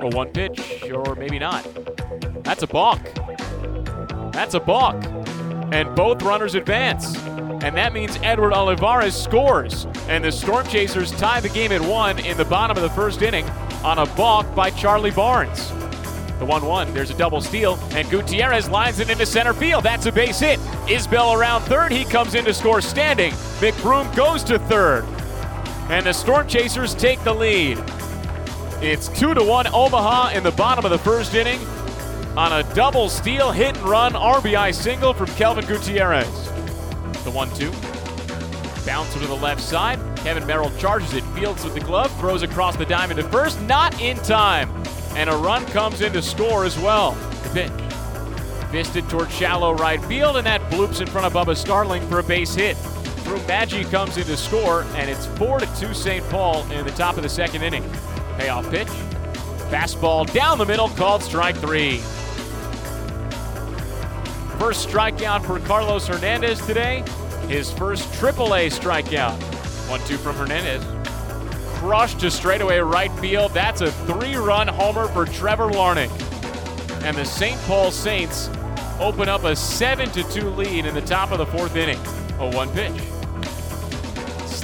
Or one pitch, or maybe not. That's a balk. That's a balk. And both runners advance. And that means Edward Olivares scores. And the Storm Chasers tie the game at one in the bottom of the first inning on a balk by Charlie Barnes. The 1 1, there's a double steal, and Gutierrez lines it into center field. That's a base hit. Isbel around third. He comes in to score standing. McBroom goes to third. And the Storm Chasers take the lead. It's 2 to 1 Omaha in the bottom of the first inning on a double steal, hit and run, RBI single from Kelvin Gutierrez. The 1 2. Bounce to the left side. Kevin Merrill charges it, fields with the glove, throws across the diamond to first, not in time. And a run comes in to score as well. The pitch. Fisted towards shallow right field, and that bloops in front of Bubba Starling for a base hit. Maggi comes in to score, and it's 4 to 2 St. Paul in the top of the second inning. Payoff pitch. Fastball down the middle, called strike three. First strikeout for Carlos Hernandez today. His first AAA strikeout. 1 2 from Hernandez. Crushed to straightaway right field. That's a three run homer for Trevor Larnach. And the St. Paul Saints open up a 7 2 lead in the top of the fourth inning. A 1 pitch.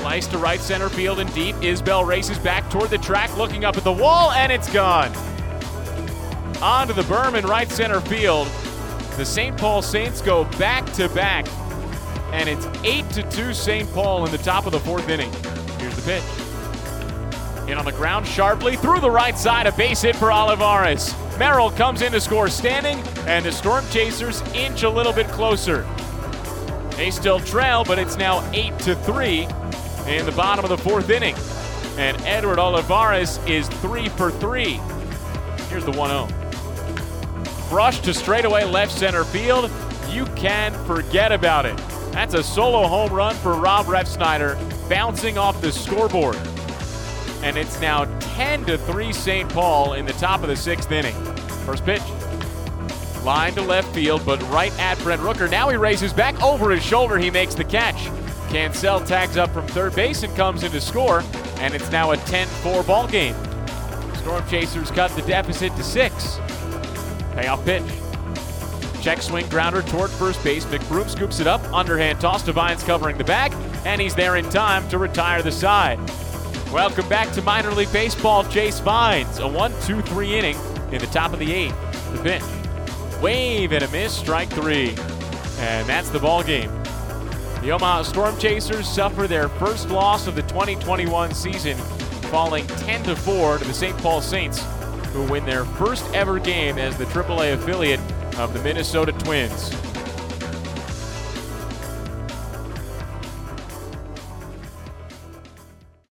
Slice to right center field and deep. Isbel races back toward the track, looking up at the wall, and it's gone. On to the Berman right center field. The St. Paul Saints go back to back, and it's 8 to 2 St. Paul in the top of the fourth inning. Here's the pitch. In on the ground sharply through the right side, a base hit for Olivares. Merrill comes in to score standing, and the Storm Chasers inch a little bit closer. They still trail, but it's now 8 to 3 in the bottom of the fourth inning. And Edward Olivares is 3 for 3. Here's the 1 0 rush to straightaway left center field. You can forget about it. That's a solo home run for Rob Refsnyder, bouncing off the scoreboard. And it's now 10 to 3 St. Paul in the top of the sixth inning. First pitch. Line to left field, but right at Brent Rooker. Now he raises back over his shoulder. He makes the catch. Cancel tags up from third base and comes in to score, and it's now a 10 4 ball game. Storm Chasers cut the deficit to six. Payoff pitch. Check swing grounder toward first base. McBroom scoops it up. Underhand toss to Vines covering the bag, and he's there in time to retire the side. Welcome back to minor league baseball. Chase Vines, a 1 2 3 inning in the top of the eighth. The pitch. Wave and a miss, strike three. And that's the ball game. The Omaha Storm Chasers suffer their first loss of the 2021 season, falling 10 to 4 to the St. Paul Saints who win their first ever game as the AAA affiliate of the Minnesota Twins.